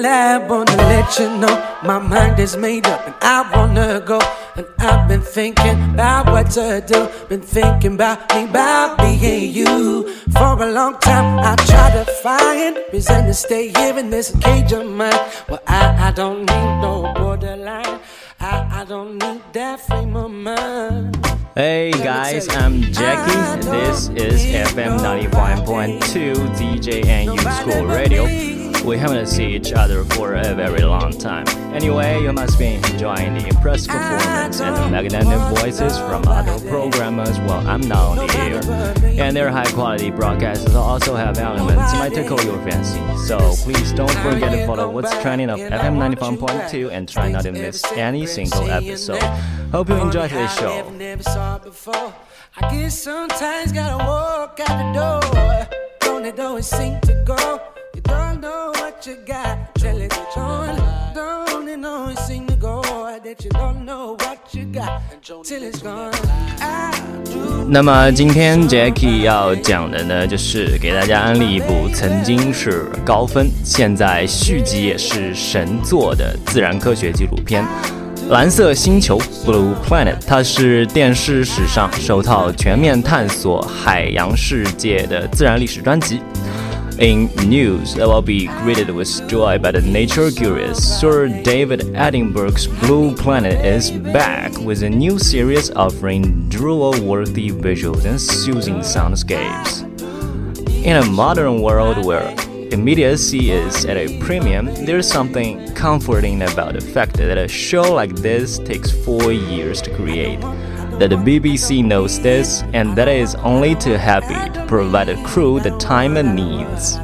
lab, wanna let you know my mind is made up and I wanna go. And I've been thinking about what to do. Been thinking about me, about being you. For a long time, I try to find reason to stay here in this cage of mine. Well, I, I don't need no borderline. I, I don't need that frame of mind. Hey guys, I'm Jackie. This is FM 95.2 DJ and U School Radio. We haven't seen each other for a very long time. Anyway, you must be enjoying the impressive performance and the magnetic voices from other programmers while I'm not on the air. And their high quality broadcasts also have elements that might tickle your fancy. So please don't forget to follow what's trending of FM 95.2 and try not to miss any single episode. Hope you enjoy today's show. I guess sometimes gotta walk out the door. Don't it always seem to go? 那么今天 Jackie 要讲的呢，就是给大家安利一部曾经是高分，现在续集也是神作的自然科学纪录片《蓝色星球》（Blue Planet）。它是电视史上首套全面探索海洋世界的自然历史专辑。In news. That will be greeted with joy by the nature curious, Sir David Attenborough's Blue Planet is back with a new series offering drool-worthy visuals and soothing soundscapes. In a modern world where immediacy is at a premium, there's something comforting about the fact that a show like this takes four years to create that the BBC knows this and that it is only too happy to provide the crew the time it needs.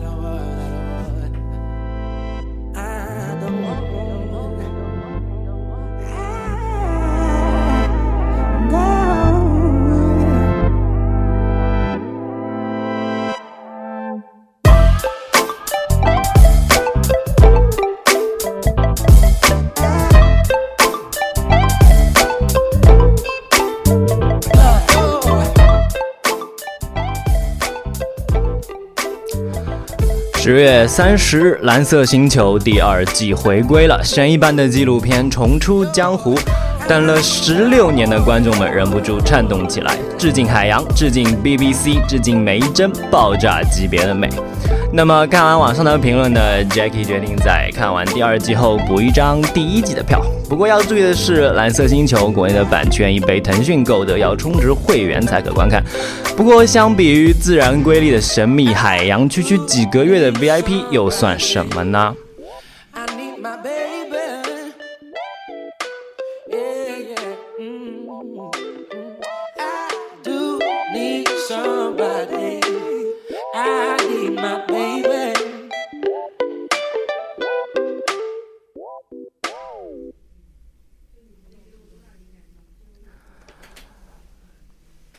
十月三十日，《蓝色星球》第二季回归了，神一般的纪录片重出江湖。等了十六年的观众们忍不住颤动起来，致敬海洋，致敬 BBC，致敬每一帧爆炸级别的美。那么看完网上的评论呢，Jackie 决定在看完第二季后补一张第一季的票。不过要注意的是，《蓝色星球》国内的版权已被腾讯购得，要充值会员才可观看。不过相比于自然瑰丽的神秘海洋，区区几个月的 VIP 又算什么呢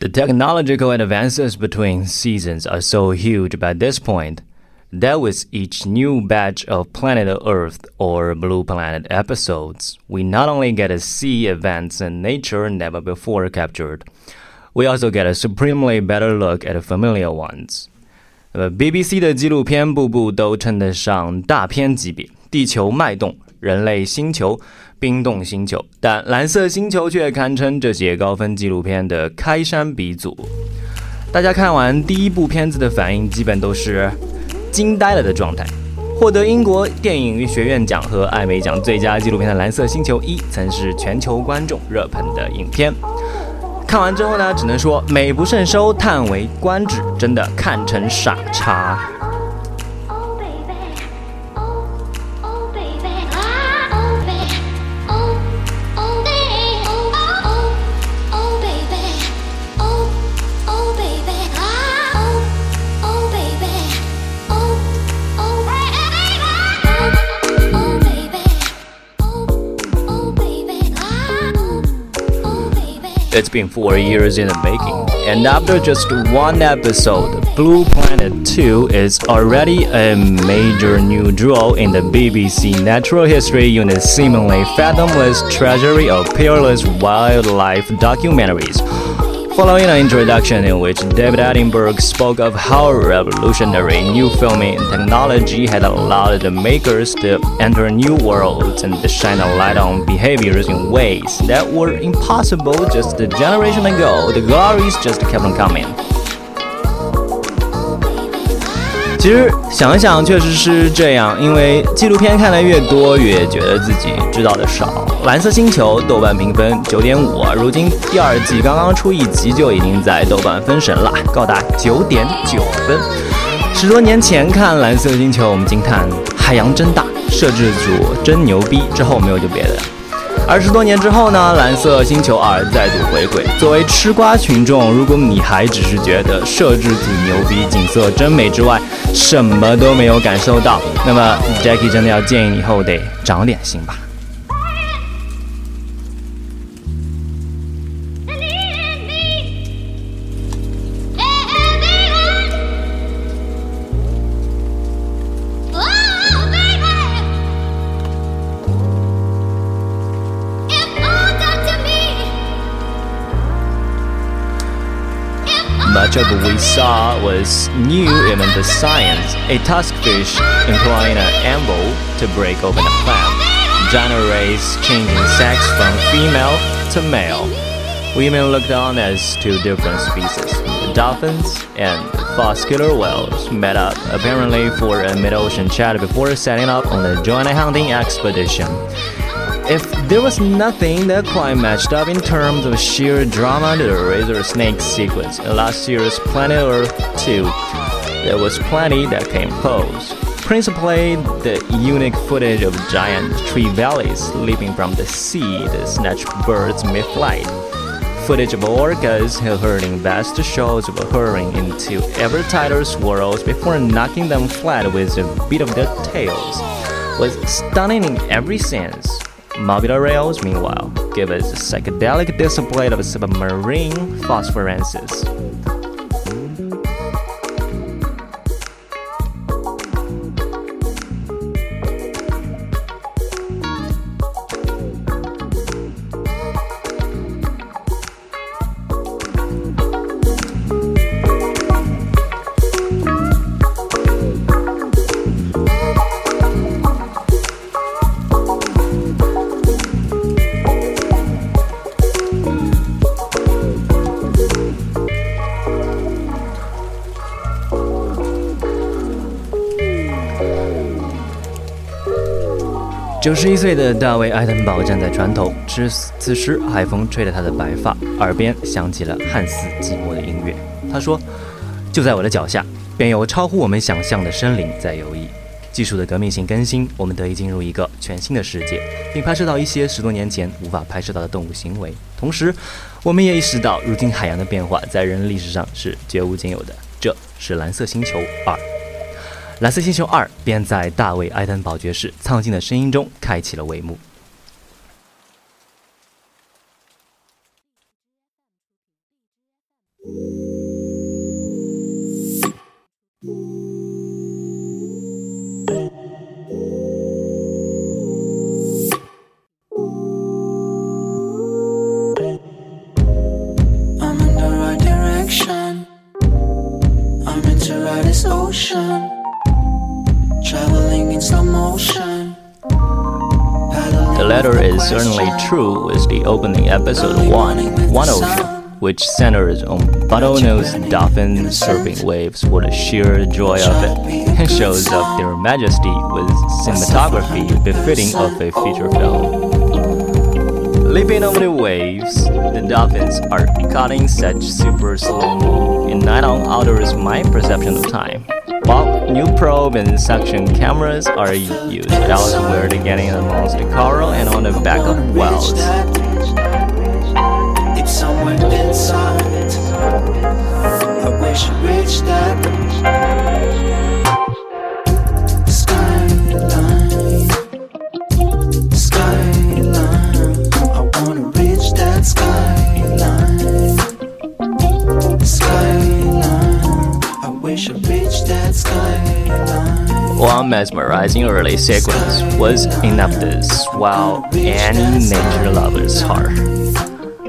？The technological advances between seasons are so huge by this point that with each new batch of Planet Earth or Blue Planet episodes, we not only get to see events in nature never before captured, we also get a supremely better look at familiar ones. 呃，BBC 的纪录片部部都称得上大片级别，《地球脉动》《 人类星球》冰冻星球，但蓝色星球却堪称这些高分纪录片的开山鼻祖。大家看完第一部片子的反应，基本都是惊呆了的状态。获得英国电影与学院奖和艾美奖最佳纪录片的《蓝色星球一》，曾是全球观众热捧的影片。看完之后呢，只能说美不胜收，叹为观止，真的看成傻叉。It's been four years in the making, and after just one episode, Blue Planet 2 is already a major new jewel in the BBC Natural History Unit's seemingly fathomless treasury of peerless wildlife documentaries. Following an introduction in which David Attenborough spoke of how revolutionary new filming technology had allowed the makers to enter new worlds and to shine a light on behaviors in ways that were impossible just a generation ago, the glories just kept on coming. 其实想一想，确实是这样。因为纪录片看的越多，越觉得自己知道的少。《蓝色星球》豆瓣评分九点五，如今第二季刚刚出一集，就已经在豆瓣封神了，高达九点九分。十多年前看《蓝色星球》，我们惊叹海洋真大，摄制组真牛逼，之后没有就别的了。二十多年之后呢，《蓝色星球二》再度回归。作为吃瓜群众，如果你还只是觉得设置挺牛逼、景色真美之外，什么都没有感受到，那么 Jackie 真的要建议你以后得长点心吧。What we saw was new even the science. A tuskfish employing an anvil to break open a clam. Gyno rays changing sex from female to male. Women looked on as two different species. The dolphins and false killer whales met up apparently for a mid-ocean chat before setting up on a joint hunting expedition. If there was nothing that quite matched up in terms of sheer drama to the Racer Snake sequence in last year's Planet Earth 2, there was plenty that came close. Principally, the unique footage of giant trevallies leaping from the sea to snatch birds mid-flight. Footage of orcas hurling vast shoals of herring into ever tighter swirls before knocking them flat with a beat of their tails was stunning in every sense. Mobula rays, meanwhile, give us a psychedelic display of submarine phosphorescence. 九十一岁的大卫·艾登堡站在船头，此此时海风吹着他的白发，耳边响起了汉斯·季默的音乐。他说：“就在我的脚下，便有超乎我们想象的生灵在游弋。技术的革命性更新，我们得以进入一个全新的世界，并拍摄到一些十多年前无法拍摄到的动物行为。同时，我们也意识到，如今海洋的变化在人类历史上是绝无仅有的。这是蓝色星球二。”《蓝色星球二》便在大卫·艾登堡爵士苍劲的声音中开启了帷幕。Certainly true is the opening episode 1, One oh Ocean, which centers on bottlenose dolphins surfing waves for the sheer joy of it. And shows off their majesty with cinematography befitting of a feature film. Leaping over the waves, the dolphins are cutting such super slow mo, and night on alters my perception of time. While new probe and suction cameras are used elsewhere to get in amongst the coral and on the back of wells. It's somewhere inside. I wish reached that. One mesmerizing early sequence was enough to swell any nature lover's heart.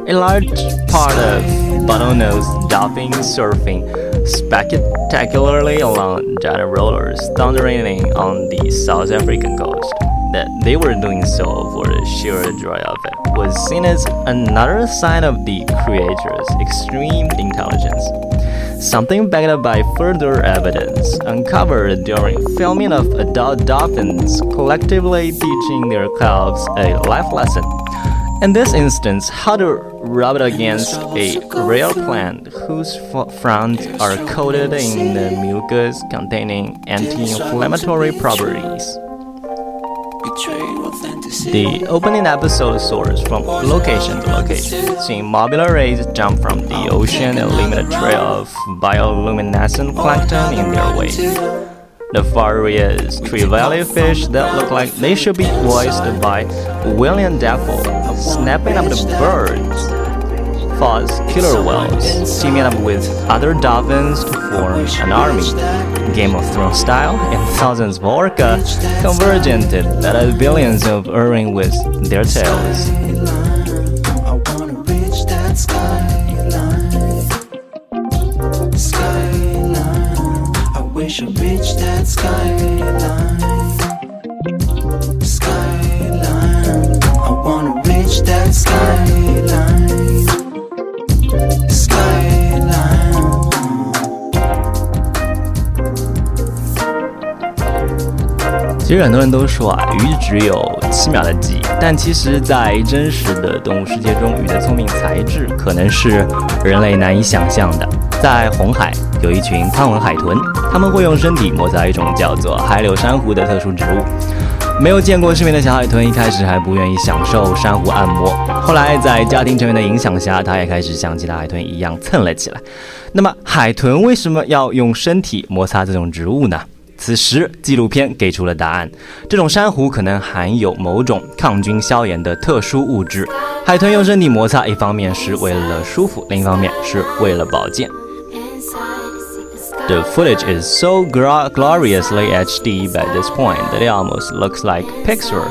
A large part of bottlenose dolphin surfing spectacularly along giant rollers thundering on the South African coast. That they were doing so for the sheer joy of it was seen as another sign of the creator's extreme intelligence. Something backed up by further evidence uncovered during filming of adult dolphins collectively teaching their calves a life lesson. In this instance, how to rub it against a real plant whose fronds are coated in the mucus containing anti-inflammatory properties. The opening episode soars from location to location, seeing mobula rays jump from the ocean and leaving a trail of bioluminescent plankton in their wake. The various trevally fish that look like they should be voiced by Willem Dafoe, snapping up the birds fought killer whales, teaming up with other dolphins to form an army. Game of Thrones style, and thousands of orca convergent that are billions of herring with their tails. wish I reached that. Skyline. 其实很多人都说啊，鱼只有七秒的记忆，但其实，在真实的动物世界中，鱼的聪明才智可能是人类难以想象的。在红海，有一群宽吻海豚，他们会用身体摩擦一种叫做海柳珊瑚的特殊植物。没有见过世面的小海豚一开始还不愿意享受珊瑚按摩，后来在家庭成员的影响下，它也开始像其他海豚一样蹭了起来。那么，海豚为什么要用身体摩擦这种植物呢？此时，纪录片给出了答案：这种珊瑚可能含有某种抗菌消炎的特殊物质。海豚用身体摩擦，一方面是为了舒服，另一方面是为了保健。The footage is so gloriously HD by this point that it almost looks like Pixar.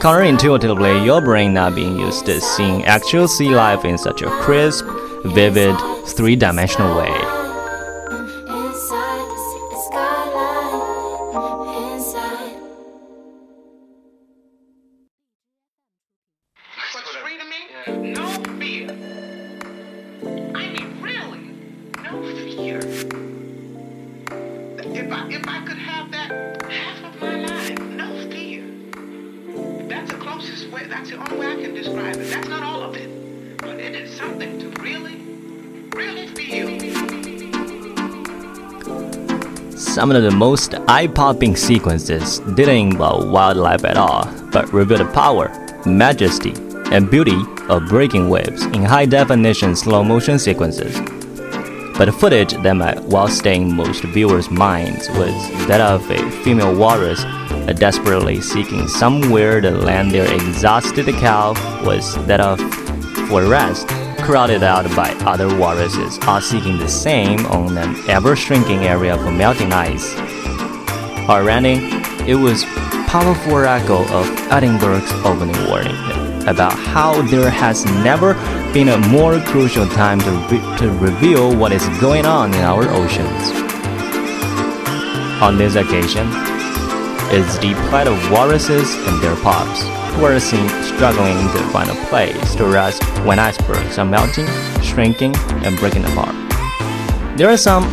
Counterintuitively, your brain not being used to seeing actual sea life in such a crisp, vivid, three-dimensional way. Some of the most eye popping sequences didn't involve wildlife at all, but revealed the power, majesty, and beauty of breaking waves in high definition slow motion sequences. But the footage that might well stay in most viewers' minds was that of a female walrus Uh, desperately seeking somewhere to land their exhausted calf was that of for rest crowded out by other walruses, all seeking the same on an ever shrinking area of melting ice. Already, it was powerful echo of Attenborough's opening warning about how there has never been a more crucial time to, re- to reveal what is going on in our oceans. On this occasion, it's the plight of walruses and their pups who are seen struggling to find a place to rest when icebergs are melting, shrinking, and breaking apart. There are some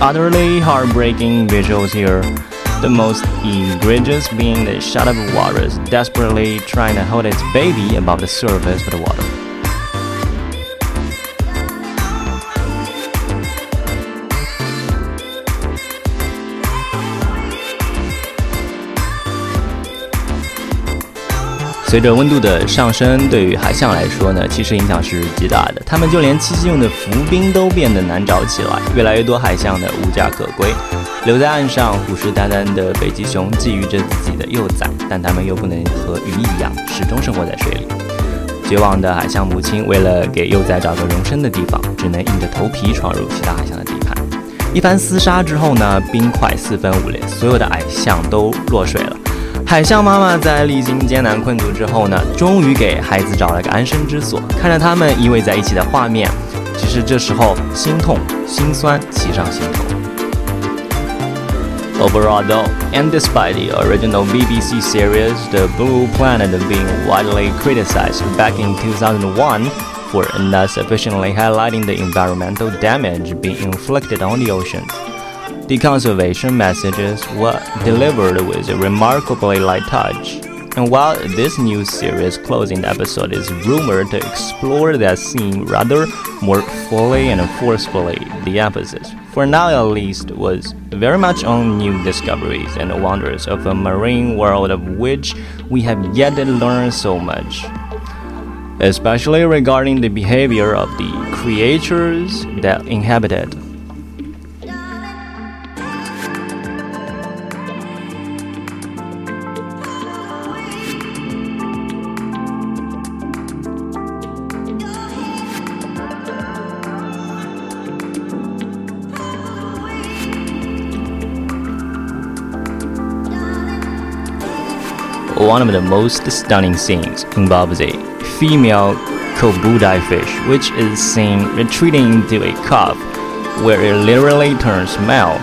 utterly heartbreaking visuals here, the most egregious being the shot of a walrus desperately trying to hold its baby above the surface of the water. 随着温度的上升，对于海象来说呢，其实影响是极大的。它们就连栖息用的浮冰都变得难找起来，越来越多海象呢无家可归，留在岸上虎视眈眈的北极熊觊觎着自己的幼崽，但它们又不能和鱼一样始终生活在水里。绝望的海象母亲为了给幼崽找个容身的地方，只能硬着头皮闯入其他海象的地盘。一番厮杀之后呢，冰块四分五裂，所有的海象都落水了。海象妈妈在历经艰难困苦之后呢，终于给孩子找了个安身之所。看着他们依偎在一起的画面，其是这时候心痛心酸齐上心头。Overall, though, and despite the original BBC series, The Blue Planet being widely criticized back in 2001 for not sufficiently highlighting the environmental damage being inflicted on the oceans, the conservation messages were delivered with a remarkably light touch. And while this new series closing episode is rumored to explore that theme rather more fully and forcefully, the emphasis, for now at least, was very much on new discoveries and wonders of a marine world of which we have yet to learn so much. Especially regarding the behavior of the creatures that inhabit it. '" One of the most stunning scenes involves a female kobudai fish, which is seen retreating into a cove where it literally turns male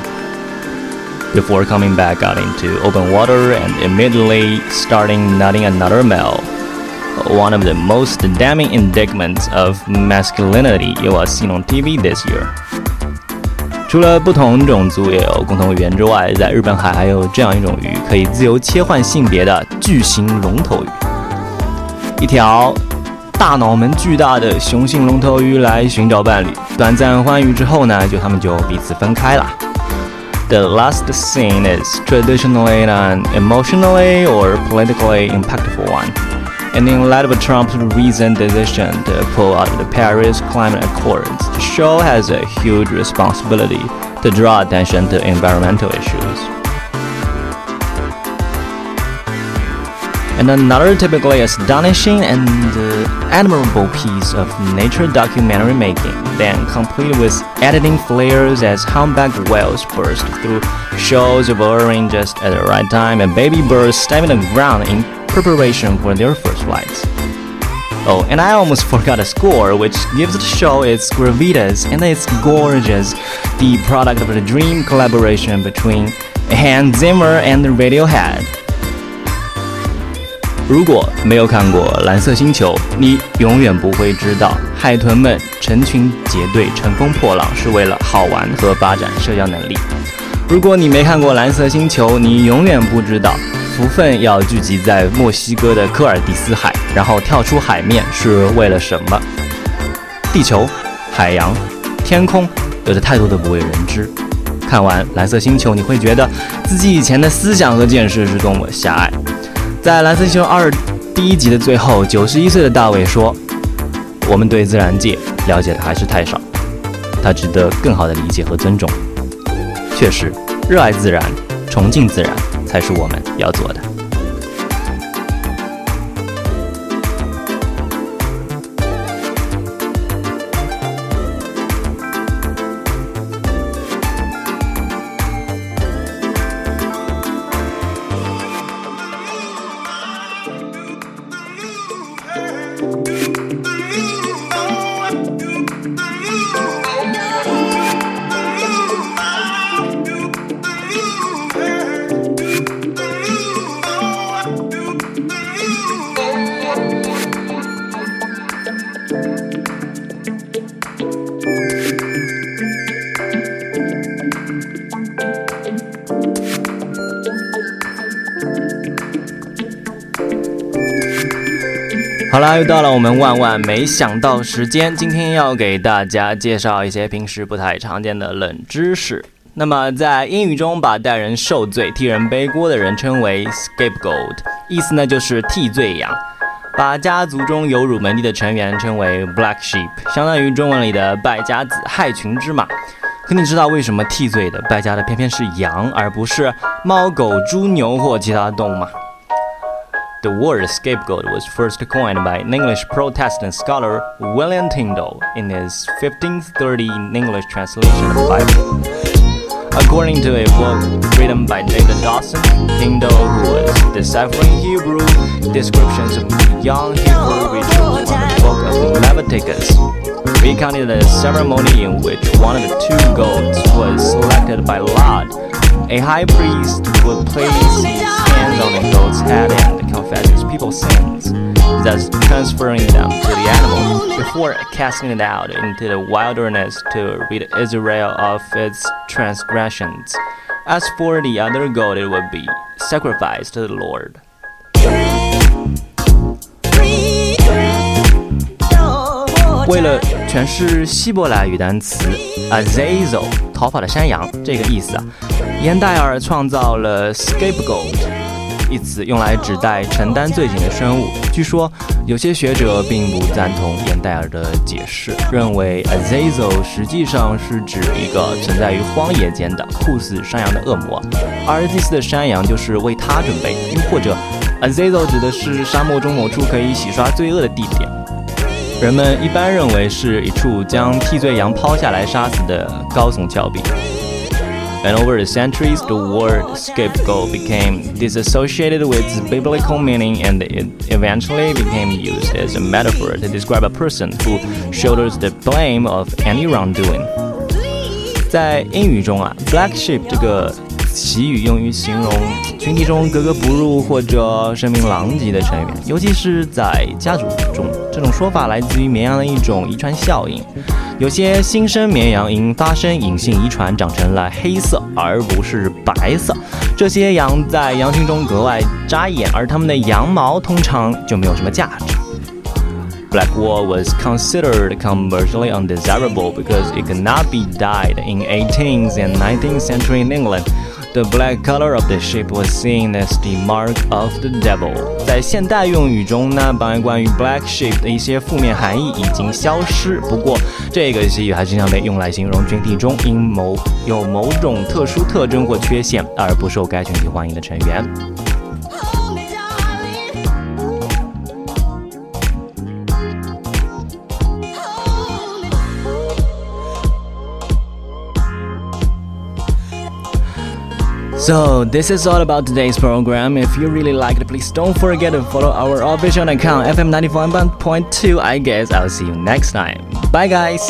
before coming back out into open water and immediately starting nutting another male. One of the most damning indictments of masculinity you will see on TV this year. 除了不同种族也有共同语言之外，在日本海还有这样一种鱼，可以自由切换性别的巨型龙头鱼。一条大脑门巨大的雄性龙头鱼来寻找伴侣，短暂欢愉之后呢，就他们就彼此分开了。The last scene is traditionally an emotionally or politically impactful one. And in light of Trump's recent decision to pull out of the Paris Climate Accords, the show has a huge responsibility to draw attention to environmental issues. And another typically astonishing and uh, admirable piece of nature documentary making, then complete with editing flares as humpback whales burst through shoals of herring just at the right time and baby birds stamping the ground in preparation for their first flights. Oh, and I almost forgot a score, which gives the show its gravitas and it's gorgeous. The product of a dream collaboration between Hans Zimmer and Radiohead. 如果没有看过《蓝色星球》，你永远不会知道海豚们成群结队、乘风破浪是为了好玩和发展社交能力。如果你没看过《蓝色星球》，你永远不知道 福分要聚集在墨西哥的科尔蒂斯海，然后跳出海面是为了什么？地球、海洋、天空，有着太多的不为人知。看完《蓝色星球》，你会觉得自己以前的思想和见识是多么狭隘。在《蓝色星球二》第一集的最后，九十一岁的大卫说：“我们对自然界了解的还是太少，它值得更好的理解和尊重。”确实，热爱自然，崇敬自然，才是我们要做的。又到了我们万万没想到时间。今天要给大家介绍一些平时不太常见的冷知识。那么，在英语中，把代人受罪、替人背锅的人称为 scapegoat，意思呢就是替罪羊。把家族中有辱门第的成员称为 black sheep，相当于中文里的败家子、害群之马。可你知道为什么替罪的败家的偏偏是羊，而不是猫、狗、猪、牛或其他动物吗？The word scapegoat was first coined by an English Protestant scholar William Tyndale in his 1530 English translation of the Bible. According to a book written by David Dawson, Tyndale, who was deciphering Hebrew descriptions of Yom Kippur rituals from the book of Leviticus, recounted a ceremony in which one of the two goats was selected by lot. A high priest would place his hands on the goat's head and confess his people's sins, thus transferring them to the animal before casting it out into the wilderness to rid Israel of its transgressions. As for the other goat, it would be sacrificed to the Lord. 为了诠释希伯来语单词 Azazel 逃跑的山羊这个意思啊，严戴尔创造了 scapegoat。一词用来指代承担罪行的生物。据说有些学者并不赞同严戴尔的解释，认为 Azazel 实际上是指一个存在于荒野间的酷似山羊的恶魔，而这次的山羊就是为他准备。又或者，Azazel 指的是沙漠中某处可以洗刷罪恶的地点。人们一般认为是一处将替罪羊抛下来杀死的高耸峭壁。And over the centuries, the word scapegoat became disassociated with its biblical meaning and it eventually became used as a metaphor to describe a person who shoulders the blame of any wrongdoing. 在英语中啊，black sheep 这个 习语用于形容群体中格格不入或者声名狼藉的成员，尤其是在家族中。这种说法来自于绵羊的一种遗传效应。有些新生绵羊因发生隐性遗传长成了黑色而不是白色，这些羊在羊群中格外扎眼，而它们的羊毛通常就没有什么价值。Black wool was considered commercially undesirable because it could not be dyed in 18th and 19th century in England. The black color of the ship was seen as the mark of the devil。在现代用语中呢，当然关于 black ship 的一些负面含义已经消失。不过，这个词语还经常被用来形容群体中因某有某种特殊特征或缺陷而不受该群体欢迎的成员。So, this is all about today's program. If you really liked it, please don't forget to follow our official account, FM 94.2. I guess I'll see you next time. Bye, guys.